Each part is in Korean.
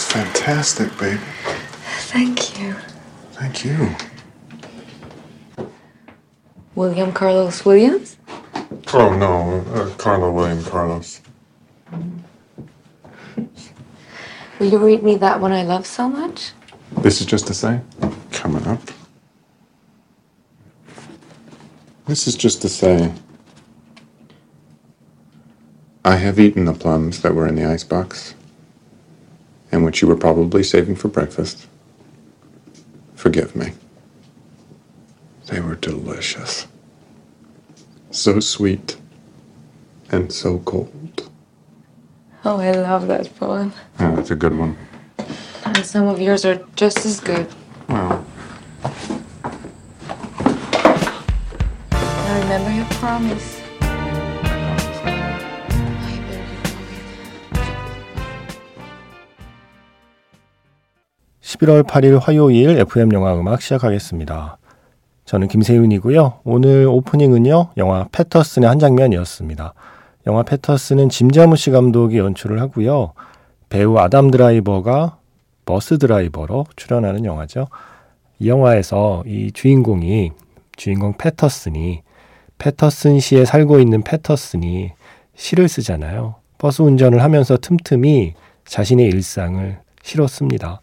looks fantastic, baby. Thank you. Thank you. William Carlos Williams? Oh, no. Uh, Carla William Carlos. Will you read me that one I love so much? This is just to say, coming up. This is just to say, I have eaten the plums that were in the icebox and which you were probably saving for breakfast. Forgive me. They were delicious. So sweet and so cold. Oh, I love that poem. Yeah, that's a good one. And some of yours are just as good. Well, I remember your promise. 11월 8일 화요일 FM 영화 음악 시작하겠습니다. 저는 김세윤이고요. 오늘 오프닝은요. 영화 패터슨의 한 장면이었습니다. 영화 패터슨은 짐 자무시 감독이 연출을 하고요. 배우 아담 드라이버가 버스 드라이버로 출연하는 영화죠. 이 영화에서 이 주인공이 주인공 패터슨이 패터슨 시에 살고 있는 패터슨이 시를 쓰잖아요. 버스 운전을 하면서 틈틈이 자신의 일상을 씁니다.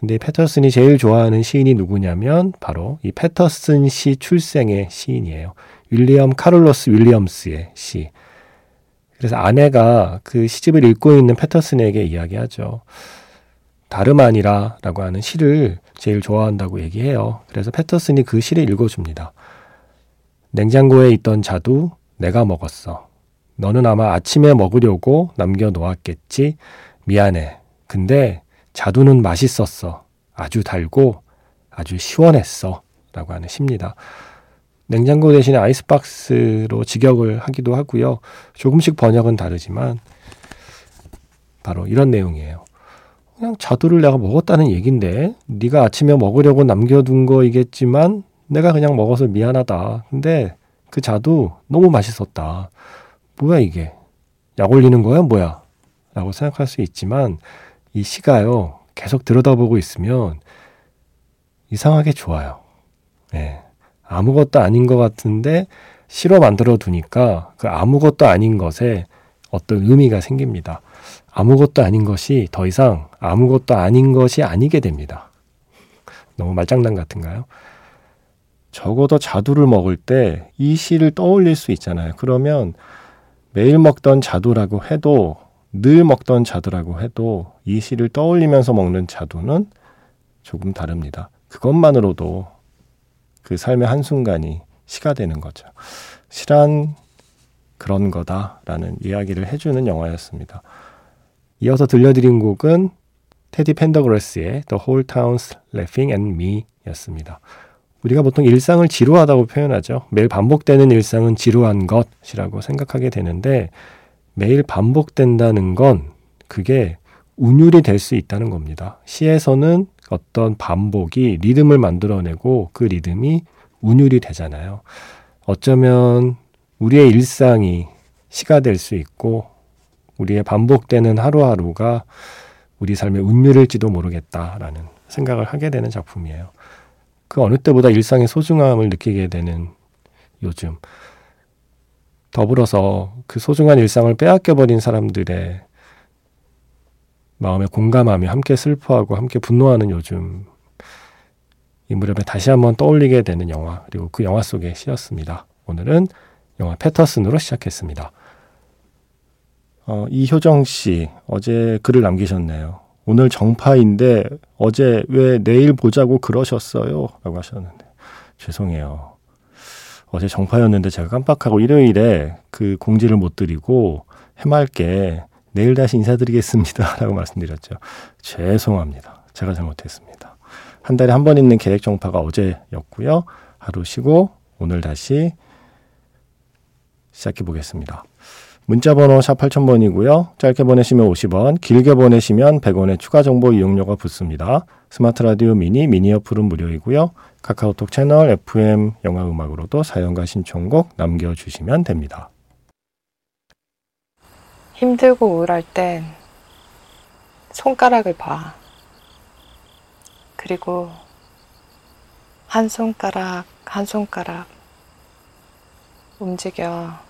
근데 패터슨이 제일 좋아하는 시인이 누구냐면 바로 이 패터슨 시 출생의 시인이에요. 윌리엄 카를로스 윌리엄스의 시. 그래서 아내가 그 시집을 읽고 있는 패터슨에게 이야기하죠. 다름 아니라 라고 하는 시를 제일 좋아한다고 얘기해요. 그래서 패터슨이 그 시를 읽어줍니다. 냉장고에 있던 자두 내가 먹었어. 너는 아마 아침에 먹으려고 남겨놓았겠지. 미안해. 근데 자두는 맛있었어. 아주 달고 아주 시원했어. 라고 하는 시입니다. 냉장고 대신에 아이스박스로 직역을 하기도 하고요. 조금씩 번역은 다르지만 바로 이런 내용이에요. 그냥 자두를 내가 먹었다는 얘긴데 네가 아침에 먹으려고 남겨둔 거이겠지만 내가 그냥 먹어서 미안하다. 근데 그 자두 너무 맛있었다. 뭐야 이게? 약 올리는 거야 뭐야? 라고 생각할 수 있지만 이 시가요 계속 들여다보고 있으면 이상하게 좋아요. 네. 아무것도 아닌 것 같은데 시로 만들어 두니까 그 아무것도 아닌 것에 어떤 의미가 생깁니다. 아무것도 아닌 것이 더 이상 아무것도 아닌 것이 아니게 됩니다. 너무 말장난 같은가요? 적어도 자두를 먹을 때 이 시를 떠올릴 수 있잖아요. 그러면 매일 먹던 자두라고 해도 늘 먹던 자두라고 해도 이 시를 떠올리면서 먹는 자두는 조금 다릅니다. 그것만으로도 그 삶의 한순간이 시가 되는 거죠. 시란 그런 거다라는 이야기를 해주는 영화였습니다. 이어서 들려드린 곡은 테디 펜더그레스의 The Whole Town's Laughing at Me 였습니다. 우리가 보통 일상을 지루하다고 표현하죠. 매일 반복되는 일상은 지루한 것이라고 생각하게 되는데 매일 반복된다는 건 그게 운율이 될 수 있다는 겁니다. 시에서는 어떤 반복이 리듬을 만들어내고 그 리듬이 운율이 되잖아요. 어쩌면 우리의 일상이 시가 될 수 있고 우리의 반복되는 하루하루가 우리 삶의 운율일지도 모르겠다라는 생각을 하게 되는 작품이에요. 그 어느 때보다 일상의 소중함을 느끼게 되는 요즘. 더불어서 그 소중한 일상을 빼앗겨버린 사람들의 마음에 공감하며 함께 슬퍼하고 함께 분노하는 요즘 이 무렵에 다시 한번 떠올리게 되는 영화 그리고 그 영화 속의 시였습니다. 오늘은 영화 패터슨으로 시작했습니다. 어, 이효정 씨 어제 글을 남기셨네요. 오늘 정파인데 어제 왜 내일 보자고 그러셨어요? 라고 하셨는데 죄송해요. 어제 정파였는데 제가 깜빡하고 일요일에 그 공지를 못 드리고 해맑게 내일 다시 인사드리겠습니다. 라고 말씀드렸죠. 죄송합니다. 제가 잘못했습니다. 한 달에 한 번 있는 계획 정파가 어제였고요. 하루 쉬고 오늘 다시 시작해 보겠습니다. 문자 번호 샵 8000번이고요. 짧게 보내시면 50원, 길게 보내시면 100원의 추가 정보 이용료가 붙습니다. 스마트 라디오 미니 미니 어플은 무료이고요. 카카오톡 채널 FM 영화 음악으로도 사연과 신청곡 남겨 주시면 됩니다. 힘들고 우울할 땐 손가락을 봐. 그리고 한 손가락, 한 손가락 움직여.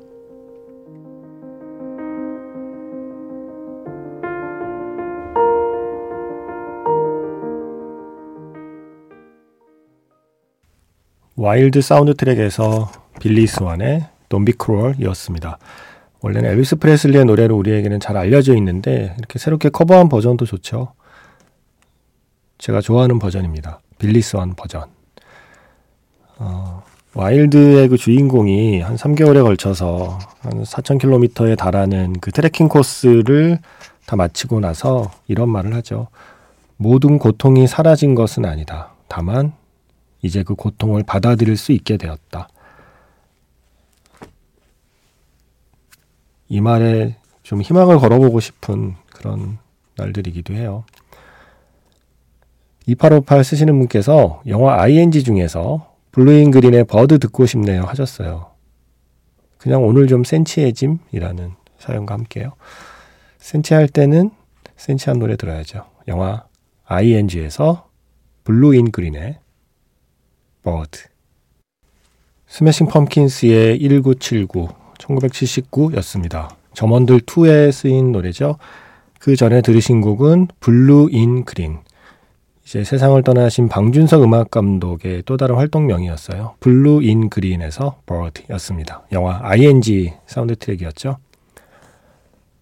Wild 사운드트랙에서 빌리 스완의 Don't Be Cruel이었습니다. 원래는 엘비스 프레슬리의 노래로 우리에게는 잘 알려져 있는데 이렇게 새롭게 커버한 버전도 좋죠. 제가 좋아하는 버전입니다. 빌리 스완 버전. 어, Wild의 그 주인공이 한 3개월에 걸쳐서 한 4,000km에 달하는 그 트레킹 코스를 다 마치고 나서 이런 말을 하죠. 모든 고통이 사라진 것은 아니다. 다만 이제 그 고통을 받아들일 수 있게 되었다. 이 말에 좀 희망을 걸어보고 싶은 그런 날들이기도 해요. 2858 쓰시는 분께서 영화 ING 중에서 Blue in Green의 Bird 듣고 싶네요 하셨어요. 그냥 오늘 좀 센치해짐이라는 사연과 함께요. 센치할 때는 센치한 노래 들어야죠. 영화 ING에서 Blue in Green의 Bird Smashing Pumpkins의 1979 1979였습니다. 점원들 2에 쓰인 노래죠. 그 전에 들으신 곡은 Blue in Green 이제 세상을 떠나신 방준석 음악 감독의 또 다른 활동명이었어요. Blue in Green에서 Bird였습니다. 영화 ING 사운드트랙이었죠.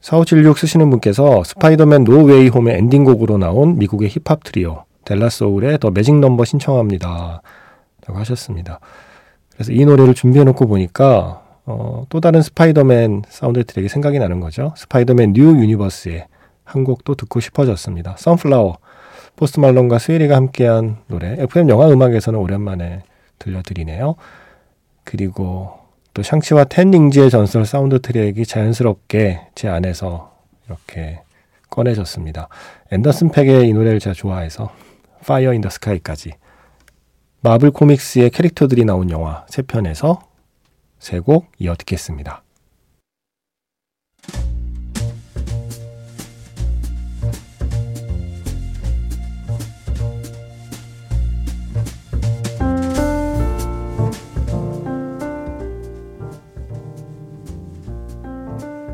4576 쓰시는 분께서 스파이더맨 No Way Home의 엔딩곡으로 나온 미국의 힙합 트리오 De La Soul의 The Magic Number 신청합니다. 라고 하셨습니다. 그래서 이 노래를 준비해 놓고 보니까 어, 또 다른 스파이더맨 사운드트랙이 생각이 나는 거죠. 스파이더맨 New Universe의 한 곡도 듣고 싶어졌습니다. Sunflower Post Malone과 Swae Lee가 함께한 노래 FM 영화 음악에서는 오랜만에 들려드리네요. 그리고 또 샹치와 Ten Rings의 전설 사운드트랙이 자연스럽게 제 안에서 이렇게 꺼내졌습니다. 앤더슨 팩의 이 노래를 제가 좋아해서 Fire in the Sky까지 마블 코믹스의 캐릭터들이 나온 영화 세 편에서 세 곡 이어 듣겠습니다.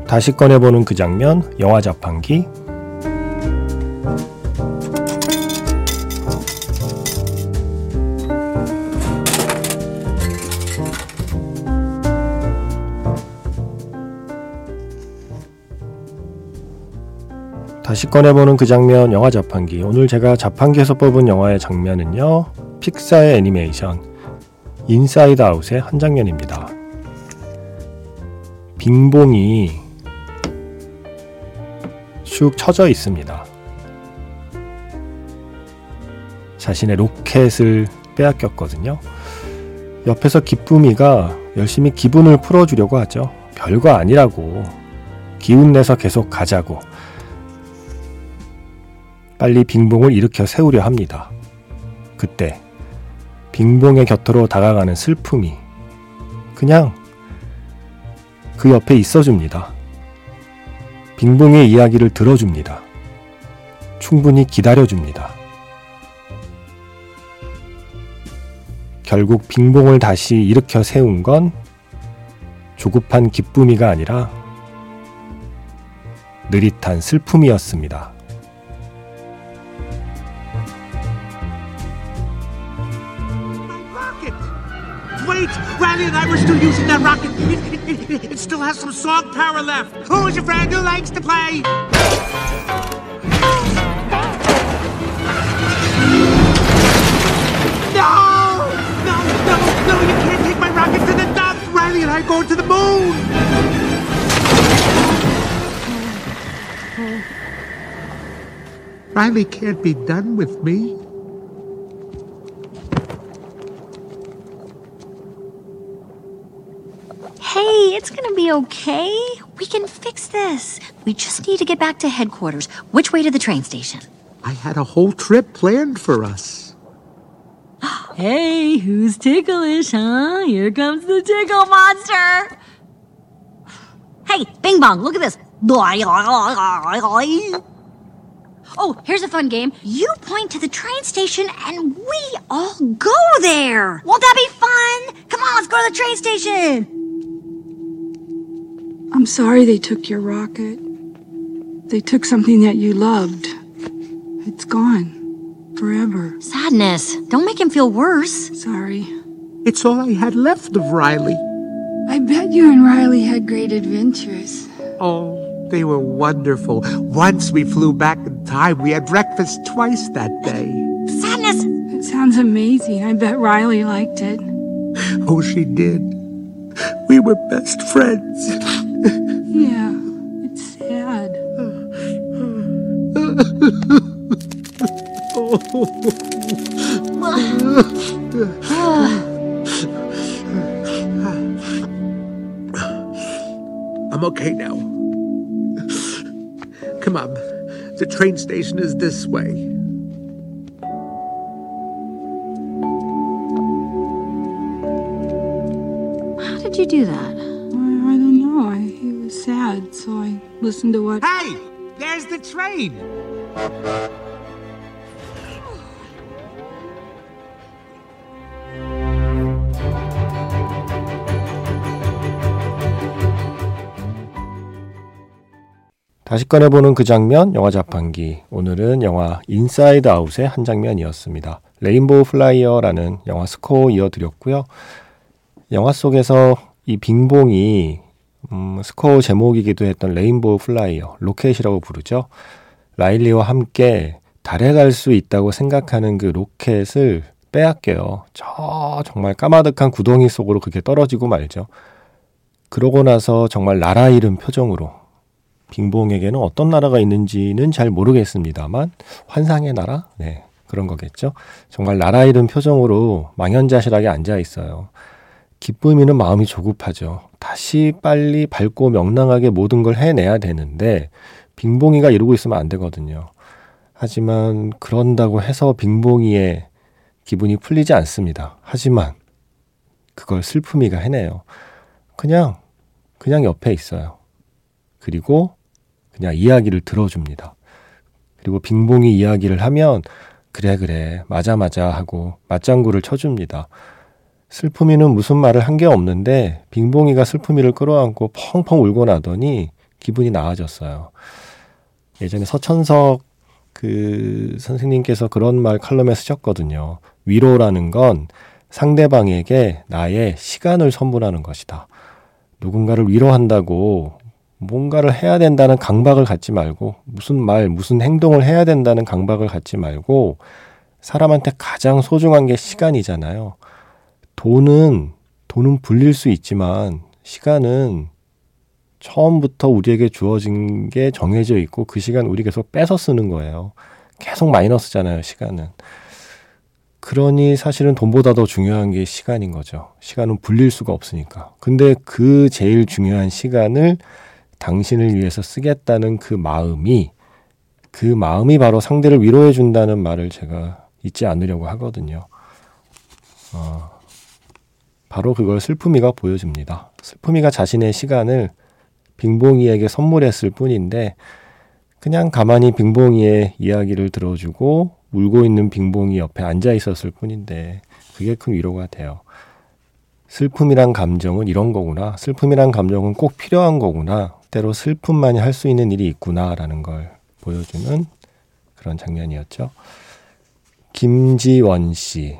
다시 꺼내보는 그 장면, 영화 자판기. 다시 꺼내보는 그 장면, 영화 자판기. 오늘 제가 자판기에서 뽑은 영화의 장면은요, 픽사의 애니메이션, Inside Out의 한 장면입니다. 빙봉이 쭉 쳐져 있습니다. 자신의 로켓을 빼앗겼거든요. 옆에서 기쁨이가 열심히 기분을 풀어주려고 하죠. 별거 아니라고. 기운 내서 계속 가자고. 빨리 빙봉을 일으켜 세우려 합니다. 그때 빙봉의 곁으로 다가가는 슬픔이 그냥 그 옆에 있어줍니다. 빙봉의 이야기를 들어줍니다. 충분히 기다려줍니다. 결국 빙봉을 다시 일으켜 세운 건 조급한 기쁨이가 아니라 느릿한 슬픔이었습니다. Wait! Riley and I were still using that rocket. It, it, it, it still has some song power left. Who's your friend who likes to play? No! No, no, no, you can't take my rocket to the dump! Riley and I are going to the moon! Riley can't be done with me. Hey, it's gonna be okay. We can fix this. We just need to get back to headquarters. Which way to the train station? I had a whole trip planned for us. Hey, who's ticklish, huh? Here comes the tickle monster. Hey, Bing Bong, look at this. Oh, here's a fun game. You point to the train station and we all go there. Won't that be fun? Come on, let's go to the train station. I'm sorry they took your rocket. They took something that you loved. It's gone. Forever. Sadness. Don't make him feel worse. Sorry. It's all I had left of Riley. I bet you and Riley had great adventures. Oh, they were wonderful. Once we flew back in time, we had breakfast twice that day. Sadness. It sounds amazing. I bet Riley liked it. Oh, she did. We were best friends. Yeah, it's sad. I'm okay now. Come on. The train station is this way. How did you do that? Sad, so I listened to what. Hey! There's the train! 다시 꺼내보는 그 장면, 영화 자판기. 오늘은 영화 Inside Out의 한 장면이었습니다. Rainbow Flyer라는 영화 스코어 이어드렸고요. 영화 속에서 이 빙봉이 음, 스코어 제목이기도 했던 Rainbow Flyer, 로켓이라고 부르죠. 라일리와 함께 달에 갈 수 있다고 생각하는 그 로켓을 빼앗겨요. 저 정말 까마득한 구덩이 속으로 그게 떨어지고 말죠. 그러고 나서 정말 나라 잃은 표정으로 빙봉에게는 어떤 나라가 있는지는 잘 모르겠습니다만 환상의 나라? 네, 그런 거겠죠. 정말 나라 잃은 표정으로 망연자실하게 앉아 있어요. 기쁨이는 마음이 조급하죠. 다시 빨리 밝고 명랑하게 모든 걸 해내야 되는데 빙봉이가 이러고 있으면 안 되거든요. 하지만 그런다고 해서 빙봉이의 기분이 풀리지 않습니다. 하지만 그걸 슬픔이가 해내요. 그냥 그냥 옆에 있어요. 그리고 그냥 이야기를 들어줍니다. 그리고 빙봉이 이야기를 하면 그래 그래 맞아 맞아 하고 맞장구를 쳐줍니다. 슬픔이는 무슨 말을 한 게 없는데 빙봉이가 슬픔이를 끌어안고 펑펑 울고 나더니 기분이 나아졌어요. 예전에 서천석 그 선생님께서 그런 말 칼럼에 쓰셨거든요. 위로라는 건 상대방에게 나의 시간을 선물하는 것이다. 누군가를 위로한다고 뭔가를 해야 된다는 강박을 갖지 말고 무슨 말, 무슨 행동을 해야 된다는 강박을 갖지 말고 사람한테 가장 소중한 게 시간이잖아요. 돈은 돈은 불릴 수 있지만 시간은 처음부터 우리에게 주어진 게 정해져 있고 그 시간 우리 계속 뺏어 쓰는 거예요. 계속 마이너스잖아요, 시간은. 그러니 사실은 돈보다 더 중요한 게 시간인 거죠. 시간은 불릴 수가 없으니까. 근데 그 제일 중요한 시간을 당신을 위해서 쓰겠다는 그 마음이 그 마음이 바로 상대를 위로해 준다는 말을 제가 잊지 않으려고 하거든요. 어, 바로 그걸 슬픔이가 보여줍니다. 슬픔이가 자신의 시간을 빙봉이에게 선물했을 뿐인데 그냥 가만히 빙봉이의 이야기를 들어주고 울고 있는 빙봉이 옆에 앉아 있었을 뿐인데 그게 큰 위로가 돼요. 슬픔이란 감정은 이런 거구나. 슬픔이란 감정은 꼭 필요한 거구나. 때로 슬픔만이 할 수 있는 일이 있구나라는 걸 보여주는 그런 장면이었죠. 김지원 씨.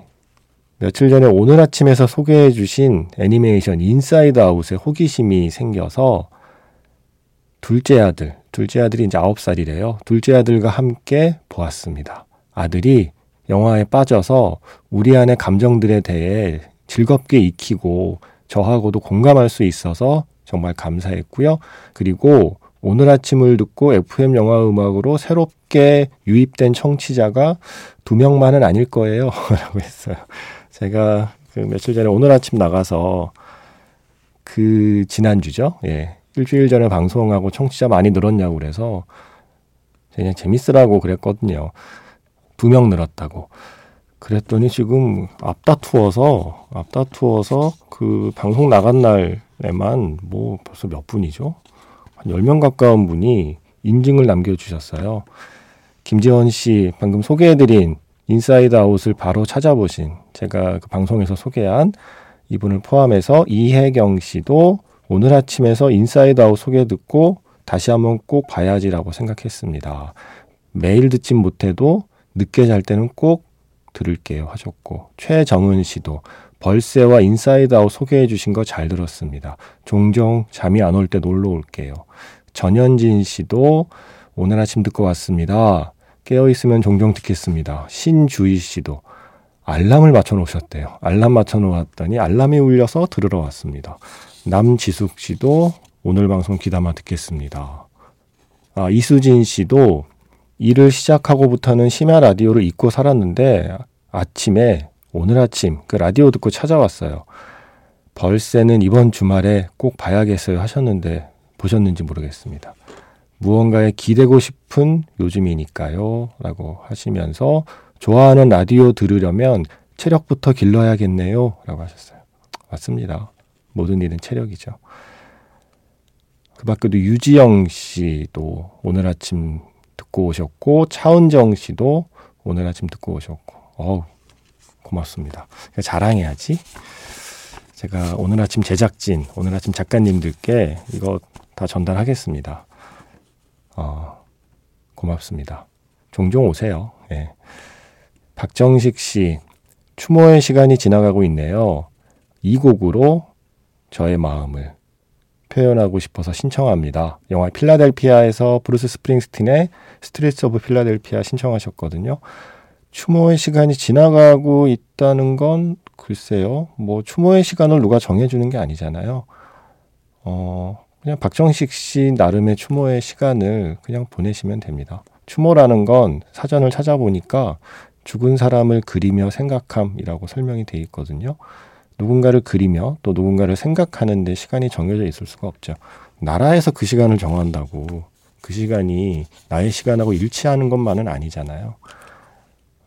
며칠 전에 오늘 아침에서 소개해 주신 애니메이션 인사이드 아웃에 호기심이 생겨서 둘째 아들, 둘째 아들이 이제 아홉 살이래요. 둘째 아들과 함께 보았습니다. 아들이 영화에 빠져서 우리 안의 감정들에 대해 즐겁게 익히고 저하고도 공감할 수 있어서 정말 감사했고요. 그리고 오늘 아침을 듣고 FM 영화 음악으로 새롭게 유입된 청취자가 두 명만은 아닐 거예요. 라고 했어요. 제가 그 며칠 전에 오늘 아침 나가서 그 지난주죠. 예. 일주일 전에 방송하고 청취자 많이 늘었냐고 그래서 그냥 재밌으라고 그랬거든요. 두 명 늘었다고. 그랬더니 지금 앞다투어서 앞다투어서 그 방송 나간 날에만 뭐 벌써 몇 분이죠? 한 10명 가까운 분이 인증을 남겨 주셨어요. 김지원 씨 방금 소개해 드린 인사이드 아웃을 바로 찾아보신 제가 그 방송에서 소개한 이분을 포함해서 이혜경 씨도 오늘 아침에서 인사이드 아웃 소개 듣고 다시 한번 꼭 봐야지라고 생각했습니다. 매일 듣진 못해도 늦게 잘 때는 꼭 들을게요 하셨고 최정은 씨도 벌새와 인사이드 아웃 소개해 주신 거 잘 들었습니다. 종종 잠이 안 올 때 놀러 올게요. 전현진 씨도 오늘 아침 듣고 왔습니다. 깨어 있으면 종종 듣겠습니다. 신주희 씨도 알람을 맞춰 놓으셨대요. 알람 맞춰 놓았더니 알람이 울려서 들으러 왔습니다. 남지숙 씨도 오늘 방송 기다마 듣겠습니다. 아, 이수진 씨도 일을 시작하고부터는 심야 라디오를 잊고 살았는데 아침에 오늘 아침 그 라디오 듣고 찾아왔어요. 벌새는 이번 주말에 꼭 봐야겠어요 하셨는데 보셨는지 모르겠습니다. 무언가에 기대고 싶은 요즘이니까요. 라고 하시면서 좋아하는 라디오 들으려면 체력부터 길러야겠네요. 라고 하셨어요. 맞습니다. 모든 일은 체력이죠. 그 밖에도 유지영 씨도 오늘 아침 듣고 오셨고, 차은정 씨도 오늘 아침 듣고 오셨고, 어우, 고맙습니다. 자랑해야지. 제가 오늘 아침 제작진, 오늘 아침 작가님들께 이거 다 전달하겠습니다. 어, 고맙습니다. 종종 오세요. 예. 박정식 씨, 추모의 시간이 지나가고 있네요. 이 곡으로 저의 마음을 표현하고 싶어서 신청합니다. 영화 필라델피아에서 브루스 스프링스틴의 Street of Philadelphia 신청하셨거든요. 추모의 시간이 지나가고 있다는 건 글쎄요. 뭐 추모의 시간을 누가 정해주는 게 아니잖아요. 어, 그냥 박정식 씨 나름의 추모의 시간을 그냥 보내시면 됩니다. 추모라는 건 사전을 찾아보니까 죽은 사람을 그리며 생각함이라고 설명이 돼 있거든요. 누군가를 그리며 또 누군가를 생각하는데 시간이 정해져 있을 수가 없죠. 나라에서 그 시간을 정한다고 그 시간이 나의 시간하고 일치하는 것만은 아니잖아요.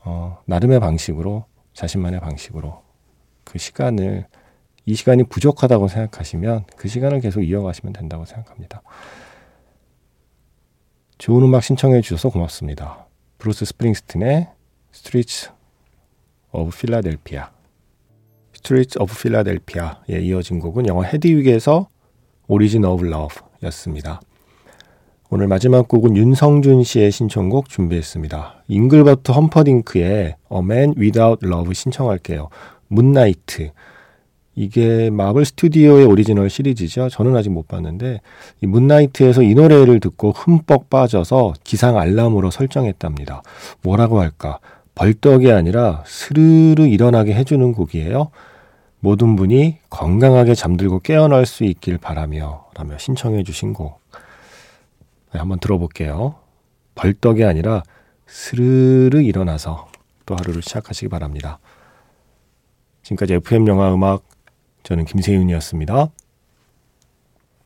어, 나름의 방식으로 자신만의 방식으로 그 시간을 이 시간이 부족하다고 생각하시면 그 시간을 계속 이어가시면 된다고 생각합니다. 좋은 음악 신청해 주셔서 고맙습니다. 브루스 스프링스틴의 Street of Philadelphia Street of Philadelphia에 이어진 곡은 영화 헤드윅에서 Origin of Love였습니다. 오늘 마지막 곡은 윤성준 씨의 신청곡 준비했습니다. 잉글버트 험퍼딩크의 A Man Without Love 신청할게요. 문나이트. 이게 마블 스튜디오의 오리지널 시리즈죠. 저는 아직 못 봤는데 이 문나이트에서 이 노래를 듣고 흠뻑 빠져서 기상 알람으로 설정했답니다. 뭐라고 할까? 벌떡이 아니라 스르르 일어나게 해주는 곡이에요. 모든 분이 건강하게 잠들고 깨어날 수 있길 바라며 라며 신청해 주신 곡. 네, 한번 들어볼게요. 벌떡이 아니라 스르르 일어나서 또 하루를 시작하시기 바랍니다. 지금까지 FM 영화 음악 저는 김세윤이었습니다.